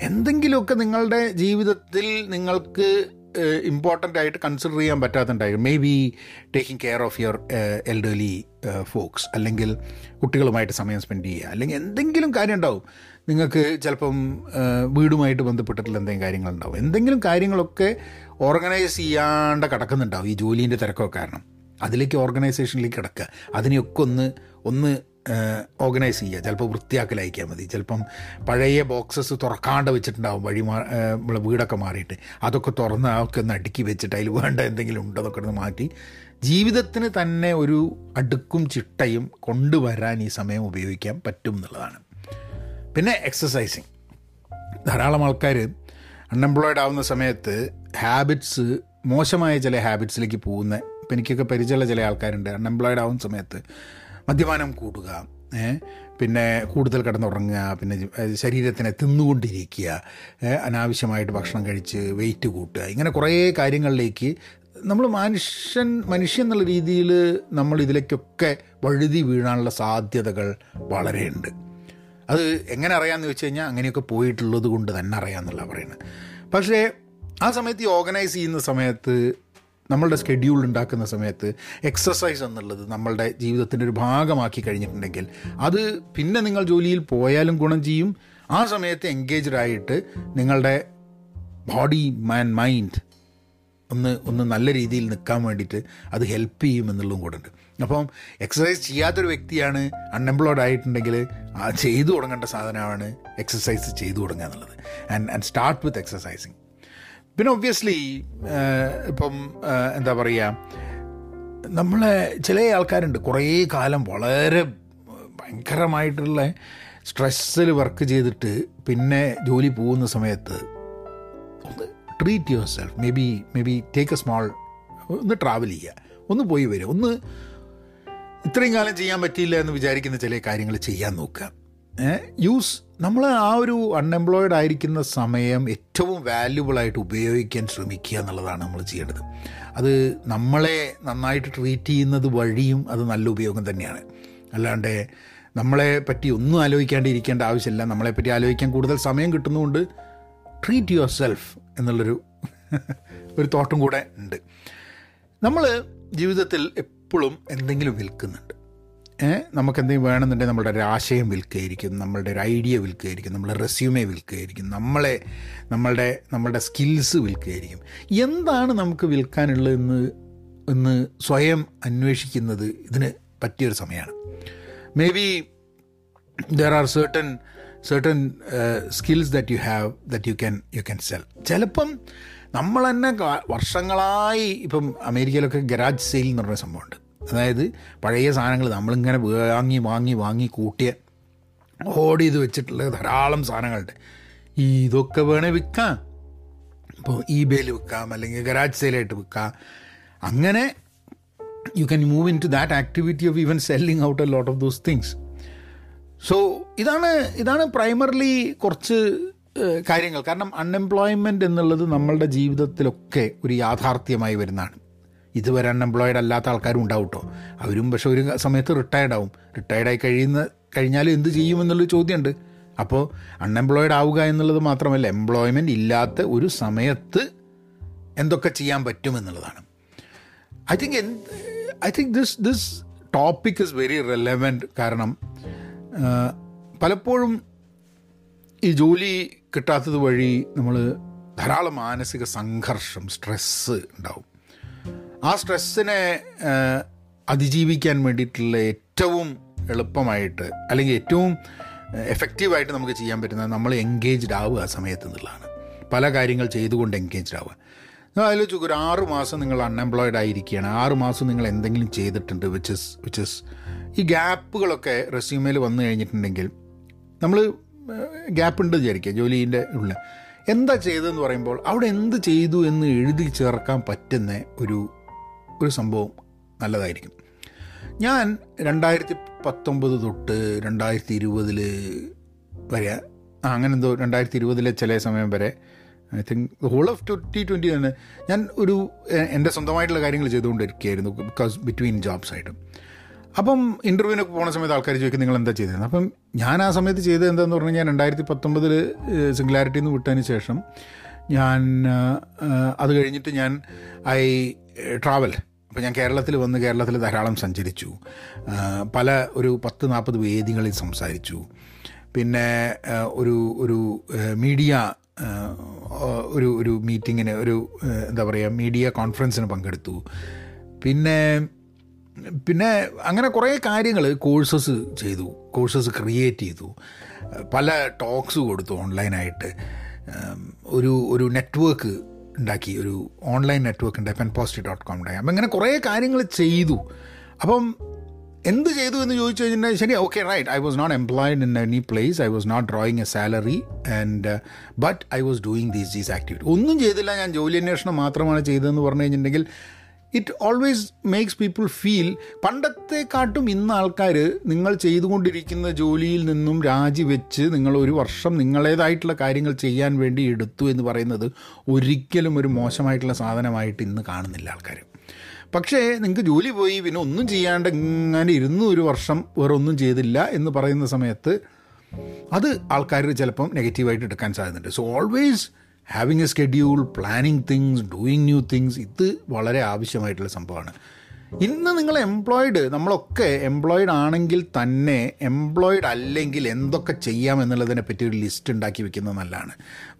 എന്തെങ്കിലുമൊക്കെ നിങ്ങളുടെ ജീവിതത്തിൽ നിങ്ങൾക്ക് ഇമ്പോർട്ടന്റ് ആയിട്ട് കൺസിഡർ ചെയ്യാൻ പറ്റാത്തുണ്ടായിരിക്കും maybe taking care of your elderly folks അല്ലെങ്കിൽ കുട്ടികളുമായിട്ട് സമയം സ്പെൻഡ് ചെയ്യുക. അല്ലെങ്കിൽ എന്തെങ്കിലും കാര്യം ഉണ്ടാവും. നിങ്ങൾക്ക് ചിലപ്പം വീടുമായിട്ട് ബന്ധപ്പെട്ടിട്ടുള്ള എന്തെങ്കിലും കാര്യങ്ങളുണ്ടാവും എന്തെങ്കിലും കാര്യങ്ങളൊക്കെ ഓർഗനൈസ് ചെയ്യാണ്ട് കിടക്കുന്നുണ്ടാവും ഈ ജോലീന്റെ തിരക്കൊക്കെ കാരണം. അതിലേക്ക് ഓർഗനൈസേഷനിലേക്ക് കിടക്കുക. അതിനെയൊക്കെ ഒന്ന് ഒന്ന് ഓർഗനൈസ് ചെയ്യുക. ചിലപ്പോൾ വൃത്തിയാക്കലയക്കാൻ മതി. ചിലപ്പം പഴയ ബോക്സസ് തുറക്കാണ്ട് വെച്ചിട്ടുണ്ടാവും. വഴി മാ നമ്മളെ വീടൊക്കെ മാറിയിട്ട്. അതൊക്കെ തുറന്ന് അതൊക്കെ ഒന്ന് അടുക്കി വെച്ചിട്ട് അതിൽ വേണ്ട എന്തെങ്കിലും ഉണ്ടോ അതൊക്കെ ഒന്ന് മാറ്റി ജീവിതത്തിന് തന്നെ ഒരു അടുക്കും ചിട്ടയും കൊണ്ടുവരാൻ ഈ സമയം ഉപയോഗിക്കാൻ പറ്റും എന്നുള്ളതാണ്. പിന്നെ എക്സസൈസിങ് ധാരാളം ആൾക്കാർ അൺഎംപ്ലോയിഡ് ആവുന്ന സമയത്ത് ഹാബിറ്റ്സ് മോശമായ ചില ഹാബിറ്റ്സിലേക്ക് പോകുന്ന ഇപ്പം എനിക്കൊക്കെ പരിചയമുള്ള ചില ആൾക്കാരുണ്ട്. അൺഎംപ്ലോയിഡ് ആവുന്ന സമയത്ത് മദ്യപാനം കൂടുക പിന്നെ കൂടുതൽ കിടന്നുറങ്ങുക പിന്നെ ശരീരത്തിനെ തിന്നുകൊണ്ടിരിക്കുക അനാവശ്യമായിട്ട് ഭക്ഷണം കഴിച്ച് വെയിറ്റ് കൂട്ടുക ഇങ്ങനെ കുറേ കാര്യങ്ങളിലേക്ക് നമ്മൾ മനുഷ്യൻ മനുഷ്യൻ എന്നുള്ള രീതിയിൽ നമ്മൾ ഇതിലേക്കൊക്കെ വഴുതി വീഴാനുള്ള സാധ്യതകൾ വളരെയുണ്ട്. അത് എങ്ങനെ അറിയാമെന്ന് വെച്ച് കഴിഞ്ഞാൽ അങ്ങനെയൊക്കെ പോയിട്ടുള്ളത് കൊണ്ട് തന്നെ അറിയാമെന്നുള്ള പറയുന്നത്. പക്ഷേ ആ സമയത്ത് ഈ ഓർഗനൈസ് ചെയ്യുന്ന സമയത്ത് നമ്മളുടെ സ്കെഡ്യൂൾ ഉണ്ടാക്കുന്ന സമയത്ത് എക്സസൈസ് എന്നുള്ളത് നമ്മളുടെ ജീവിതത്തിന്റെ ഒരു ഭാഗമാക്കി കഴിഞ്ഞിട്ടുണ്ടെങ്കിൽ അത് പിന്നെ നിങ്ങൾ ജോലിയിൽ പോയാലും ഗുണം ചെയ്യും. ആ സമയത്ത് എൻഗേജ്ഡ് ആയിട്ട് നിങ്ങളുടെ ബോഡി ആൻഡ് മൈൻഡ് ഒന്ന് ഒന്ന് നല്ല രീതിയിൽ നിൽക്കാൻ വേണ്ടിയിട്ട് അത് ഹെൽപ്പ് ചെയ്യും എന്നുള്ളതും കൂടെ ഉണ്ട്. അപ്പം എക്സസൈസ് ചെയ്യാത്തൊരു വ്യക്തിയാണ് അൺഎംപ്ലോയ്ഡ് ആയിട്ടുണ്ടെങ്കിൽ ആ ചെയ്തു തുടങ്ങേണ്ട സാധനമാണ് എക്സസൈസ് ചെയ്തു തുടങ്ങുക എന്നുള്ളത്. And and start with exercising പിന്നെ ഒബ്വിയസ്ലി ഇപ്പം എന്താ പറയുക നമ്മളെ ചില ആൾക്കാരുണ്ട്. കുറേ കാലം വളരെ ഭയങ്കരമായിട്ടുള്ള സ്ട്രെസ്സിൽ വർക്ക് ചെയ്തിട്ട് പിന്നെ ജോലി പോകുന്ന സമയത്ത് ഒന്ന് treat yourself maybe maybe take a small ഒന്ന് ട്രാവൽ ചെയ്യുക. ഒന്ന് പോയി വരിക. ഒന്ന് ഇത്രയും കാലം ചെയ്യാൻ പറ്റിയില്ല എന്ന് വിചാരിക്കുന്ന ചില കാര്യങ്ങൾ ചെയ്യാൻ നോക്കുക. യൂസ് നമ്മൾ ആ ഒരു അൺഎംപ്ലോയിഡ് ആയിരിക്കുന്ന സമയം ഏറ്റവും വാല്യുബിളായിട്ട് ഉപയോഗിക്കാൻ ശ്രമിക്കുക എന്നുള്ളതാണ് നമ്മൾ ചെയ്യേണ്ടത്. അത് നമ്മളെ നന്നായിട്ട് ട്രീറ്റ് ചെയ്യുന്നത് വഴിയും അത് നല്ല ഉപയോഗം തന്നെയാണ്. അല്ലാണ്ട് നമ്മളെ പറ്റി ഒന്നും ആലോചിക്കാണ്ട് ഇരിക്കേണ്ട ആവശ്യമില്ല നമ്മളെപ്പറ്റി ആലോചിക്കാൻ കൂടുതൽ സമയം കിട്ടുന്നതുകൊണ്ട് ട്രീറ്റ് യുവർ സെൽഫ് എന്നുള്ളൊരു ഒരു തോട്ടും കൂടെ ഉണ്ട്. നമ്മൾ ജീവിതത്തിൽ എപ്പോഴും എന്തെങ്കിലും വിൽക്കുന്നുണ്ട്. നമുക്ക് എന്തെങ്കിലും വേണമെന്നുണ്ടെങ്കിൽ നമ്മളുടെ ഒരു ആശയം വിൽക്കുകയായിരിക്കും നമ്മളുടെ ഒരു ഐഡിയ വിൽക്കുകയായിരിക്കും നമ്മളുടെ റെസ്യൂമെ വിൽക്കുകയായിരിക്കും നമ്മളെ നമ്മളുടെ നമ്മളുടെ സ്കിൽസ് വിൽക്കുകയായിരിക്കും. എന്താണ് നമുക്ക് വിൽക്കാനുള്ളതെന്ന് എന്ന് സ്വയം അന്വേഷിക്കുന്നത് ഇതിന് പറ്റിയൊരു സമയമാണ്. Maybe there are certain certain skills that you have that you can you can sell ചിലപ്പം നമ്മൾ തന്നെ വർഷങ്ങളായി ഇപ്പം അമേരിക്കയിലൊക്കെ ഗരാജ് സെയിൽ എന്ന് പറഞ്ഞ സംഭവമുണ്ട്. അതായത് പഴയ സാധനങ്ങൾ നമ്മളിങ്ങനെ വാങ്ങി വാങ്ങി വാങ്ങി കൂട്ടിയ ഓർഡർ ചെയ്ത് വെച്ചിട്ടുള്ള ധാരാളം സാധനങ്ങളുണ്ട്. ഈ ഇതൊക്കെ വേണേൽ വിൽക്കാം. ഇപ്പോൾ ഇബേയിൽ വിൽക്കാം അല്ലെങ്കിൽ ഗരാജ് സെയിലായിട്ട് വിൽക്കാം. അങ്ങനെ you can move into that activity of even selling out a lot of those things so ഇതാണ് ഇതാണ് പ്രൈമർലി കുറച്ച് കാര്യങ്ങൾ. കാരണം അൺഎംപ്ലോയ്മെന്റ് എന്നുള്ളത് നമ്മളുടെ ജീവിതത്തിലൊക്കെ ഒരു യാഥാർത്ഥ്യമായി വരുന്നതാണ്. ഇതുവരെ അൺഎംപ്ലോയിഡ് അല്ലാത്ത ആൾക്കാരും ഉണ്ടാവും കേട്ടോ അവരും പക്ഷെ ഒരു സമയത്ത് റിട്ടയർഡ് ആവും. റിട്ടയർഡായി കഴിയുന്ന കഴിഞ്ഞാൽ എന്ത് ചെയ്യുമെന്നുള്ളൊരു ചോദ്യമുണ്ട് അപ്പോൾ അൺഎംപ്ലോയിഡ് ആവുക എന്നുള്ളത് മാത്രമല്ല എംപ്ലോയ്മെന്റ് ഇല്ലാത്ത ഒരു സമയത്ത് എന്തൊക്കെ ചെയ്യാൻ പറ്റുമെന്നുള്ളതാണ് ഐ തിങ്ക് എന്ത് I think this this topic is very relevant കാരണം പലപ്പോഴും ഈ ജോലി കിട്ടാത്തത് വഴി നമ്മൾ ധാരാളം മാനസിക സംഘർഷം സ്ട്രെസ്സ് ഉണ്ടാവും. ആ സ്ട്രെസ്സിനെ അതിജീവിക്കാൻ വേണ്ടിയിട്ടുള്ള ഏറ്റവും എളുപ്പമായിട്ട് അല്ലെങ്കിൽ ഏറ്റവും എഫക്റ്റീവായിട്ട് നമുക്ക് ചെയ്യാൻ പറ്റുന്നത് നമ്മൾ എൻഗേജ്ഡ് ആവുക ആ സമയത്ത് എന്നുള്ളതാണ്. പല കാര്യങ്ങൾ ചെയ്തുകൊണ്ട് എൻഗേജ്ഡ് ആവുക. നിങ്ങൾ ചോദിക്കും ഒരു ആറ് മാസം നിങ്ങൾ അൺഎംപ്ലോയിഡ് ആയിരിക്കുകയാണ്. ആറ് മാസം നിങ്ങൾ എന്തെങ്കിലും ചെയ്തിട്ടുണ്ട് വിച്ച് ഇസ് വിച്ച് ഇസ് ഈ ഗ്യാപ്പുകളൊക്കെ റെസ്യൂമേൽ വന്നു കഴിഞ്ഞിട്ടുണ്ടെങ്കിൽ നമ്മൾ ഗ്യാപ്പ് ഉണ്ട് വിചാരിക്കുക ജോലീന്റെ ഉള്ളിൽ. എന്താ ചെയ്തതെന്ന് പറയുമ്പോൾ അവിടെ എന്ത് ചെയ്തു എന്ന് എഴുതി ചേർക്കാൻ പറ്റുന്ന ഒരു ഒരു സംഭവം നല്ലതായിരിക്കും. ഞാൻ രണ്ടായിരത്തി പത്തൊമ്പത് തൊട്ട് രണ്ടായിരത്തി ഇരുപതിൽ വരെ അങ്ങനെ എന്തോ രണ്ടായിരത്തി ഇരുപതിലെ ചില സമയം വരെ I think whole of twenty twenty തന്നെ ഞാൻ ഒരു എന്റെ സ്വന്തമായിട്ടുള്ള കാര്യങ്ങൾ ചെയ്തുകൊണ്ടിരിക്കുകയായിരുന്നു ബിക്കോസ് ബിറ്റ്വീൻ ജോബ്സ് ആയിട്ടും. അപ്പം ഇന്റർവ്യൂവിനൊക്കെ പോകുന്ന സമയത്ത് ആൾക്കാർ ചോദിക്കും നിങ്ങൾ എന്താ ചെയ്തത് അപ്പം ഞാൻ ആ സമയത്ത് ചെയ്തത് എന്താന്ന് പറഞ്ഞു കഴിഞ്ഞാൽ രണ്ടായിരത്തി പത്തൊമ്പതിൽ സിംഗുലാരിറ്റിയിൽ വിട്ടതിന് ശേഷം ഞാൻ അത് കഴിഞ്ഞിട്ട് ഞാൻ ഐ ട്രാവൽ. അപ്പോൾ ഞാൻ കേരളത്തിൽ വന്ന് കേരളത്തിൽ ധാരാളം സഞ്ചരിച്ചു. പല ഒരു പത്ത് നാൽപ്പത് വേദികളിൽ സംസാരിച്ചു. പിന്നെ ഒരു ഒരു മീഡിയ ഒരു ഒരു മീറ്റിങ്ങിന് ഒരു എന്താ പറയുക മീഡിയ കോൺഫറൻസിന് പങ്കെടുത്തു. പിന്നെ പിന്നെ അങ്ങനെ കുറേ കാര്യങ്ങൾ കോഴ്സസ് ചെയ്തു കോഴ്സസ് ക്രിയേറ്റ് ചെയ്തു. പല ടോക്സ് കൊടുത്തു ഓൺലൈനായിട്ട്. ഒരു ഒരു നെറ്റ്വർക്ക് ഉണ്ടാക്കി ഒരു ഓൺലൈൻ നെറ്റ്വർക്ക് ഉണ്ടായി പെൻ പോസിറ്റീവ് ഡോട്ട് കോം ഉണ്ടായി. അപ്പം ഇങ്ങനെ കുറേ കാര്യങ്ങൾ ചെയ്തു. അപ്പം എന്ത് ചെയ്തു എന്ന് ചോദിച്ചു കഴിഞ്ഞാൽ ശരി okay right I was not employed in any place I was not drawing a salary and but I was doing these these activity ഒന്നും ചെയ്തില്ല ഞാൻ ജോലി അന്വേഷണം മാത്രമാണ് ചെയ്തതെന്ന് പറഞ്ഞു കഴിഞ്ഞിട്ടുണ്ടെങ്കിൽ it always makes people feel പണ്ടത്തെക്കാട്ടും ഇന്ന് ആൾക്കാർ നിങ്ങൾ ചെയ്തുകൊണ്ടിരിക്കുന്ന ജോലിയിൽ നിന്നും രാജിവെച്ച് നിങ്ങൾ ഒരു വർഷം നിങ്ങളേതായിട്ടുള്ള കാര്യങ്ങൾ ചെയ്യാൻ വേണ്ടി എടുത്തു എന്ന് പറയുന്നത് ഒരിക്കലും ഒരു മോശമായിട്ടുള്ള സാധനമായിട്ട് ഇന്ന് കാണുന്നില്ല ആൾക്കാർ പക്ഷേ നിങ്ങൾക്ക് ജോലി പോയി പിന്നെ ഒന്നും ചെയ്യാണ്ട് ഇങ്ങനെ ഇരുന്ന് ഒരു വർഷം വേറെ ഒന്നും ചെയ്തില്ല എന്ന് പറയുന്ന സമയത്ത് അത് ആൾക്കാർ ചിലപ്പം നെഗറ്റീവായിട്ട് എടുക്കാൻ സാധ്യതയുണ്ട്. So always having a schedule planning things doing new things ഇത് വളരെ ആവശ്യമായിട്ടുള്ള സംഭവമാണ്. ഇന്ന് നിങ്ങൾ എംപ്ലോയിഡ് നമ്മളൊക്കെ എംപ്ലോയിഡ് ആണെങ്കിൽ തന്നെ എംപ്ലോയിഡ് അല്ലെങ്കിൽ എന്തൊക്കെ ചെയ്യാം എന്നുള്ളതിനെ പറ്റി ഒരു ലിസ്റ്റ് ഉണ്ടാക്കി വെക്കുന്നത് നല്ലതാണ്.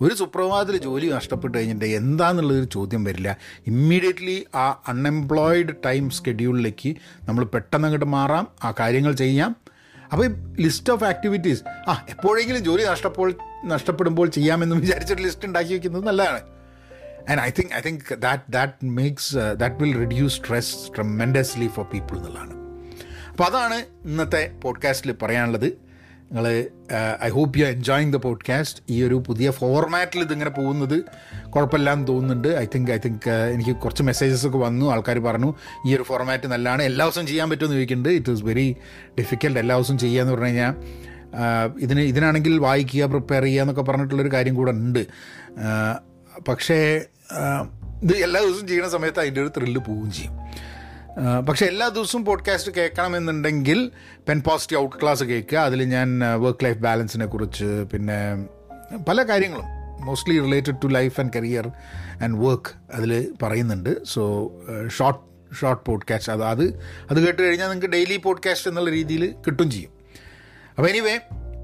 ഒരു സുപ്രഭാതത്തിൽ ജോലി നഷ്ടപ്പെട്ട് കഴിഞ്ഞിട്ട് എന്താണെന്നുള്ളൊരു ചോദ്യം വരില്ല. ഇമ്മീഡിയറ്റ്ലി ആ അൺഎംപ്ലോയിഡ് ടൈം സ്കെഡ്യൂളിലേക്ക് നമ്മൾ പെട്ടെന്ന് അങ്ങോട്ട് മാറാം ആ കാര്യങ്ങൾ ചെയ്യാം. അപ്പോൾ ലിസ്റ്റ് ഓഫ് ആക്ടിവിറ്റീസ് ആ എപ്പോഴെങ്കിലും ജോലി നഷ്ടപ്പോൾ നഷ്ടപ്പെടുമ്പോൾ ചെയ്യാമെന്ന് വിചാരിച്ചിട്ട് ലിസ്റ്റ് ഉണ്ടാക്കി വെക്കുന്നത് നല്ലതാണ്. And I think I think that that makes that will reduce stress tremendously for people എന്നുള്ളതാണ്. അപ്പോൾ അതാണ് ഇന്നത്തെ പോഡ്കാസ്റ്റിൽ പറയാനുള്ളത്. നിങ്ങൾ I hope you enjoying the podcast ഈ ഒരു പുതിയ ഫോർമാറ്റിൽ ഇതിങ്ങനെ പോകുന്നത് കുഴപ്പമില്ലാന്ന് തോന്നുന്നുണ്ട്. ഐ തിങ്ക് ഐ തിങ്ക് എനിക്ക് കുറച്ച് മെസ്സേജസ് ഒക്കെ വന്നു. ആൾക്കാർ പറഞ്ഞു ഈ ഒരു ഫോർമാറ്റ് നല്ലതാണ്. എല്ലാ ദിവസവും ചെയ്യാൻ പറ്റുമെന്ന് ചോദിക്കുന്നുണ്ട്. ഇറ്റ് ഈസ് വെരി ഡിഫിക്കൽട്ട് എല്ലാ ദിവസവും ചെയ്യുക എന്ന് പറഞ്ഞു കഴിഞ്ഞാൽ ഇതിന് ഇതിനാണെങ്കിൽ വായിക്കുക പ്രിപ്പയർ ചെയ്യുക എന്നൊക്കെ പറഞ്ഞിട്ടുള്ളൊരു കാര്യം കൂടെ ഉണ്ട്. പക്ഷേ ഇത് എല്ലാ ദിവസവും ചെയ്യുന്ന സമയത്ത് അതിന്റെ ഒരു ത്രില്ല് പോവുകയും ചെയ്യും. പക്ഷേ എല്ലാ ദിവസവും പോഡ്കാസ്റ്റ് കേൾക്കണമെന്നുണ്ടെങ്കിൽ പെൻ പോസിറ്റീവ് ഔട്ട് ക്ലാസ് കേൾക്കുക. അതിൽ ഞാൻ വർക്ക് ലൈഫ് ബാലൻസിനെ കുറിച്ച് പിന്നെ പല കാര്യങ്ങളും. Mostly related to life and career and work അതിൽ പറയുന്നുണ്ട്. സോ ഷോർട്ട് ഷോർട്ട് പോഡ്കാസ്റ്റ് അത് അത് അത് കേട്ട് കഴിഞ്ഞാൽ നിങ്ങൾക്ക് ഡെയിലി പോഡ്കാസ്റ്റ് എന്നുള്ള രീതിയിൽ കിട്ടും ചെയ്യും. അപ്പോൾ anyway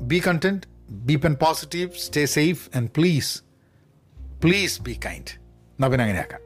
B content B pen positive stay safe and please please be kind എന്നാൽ പിന്നെ അങ്ങനെയാക്കാം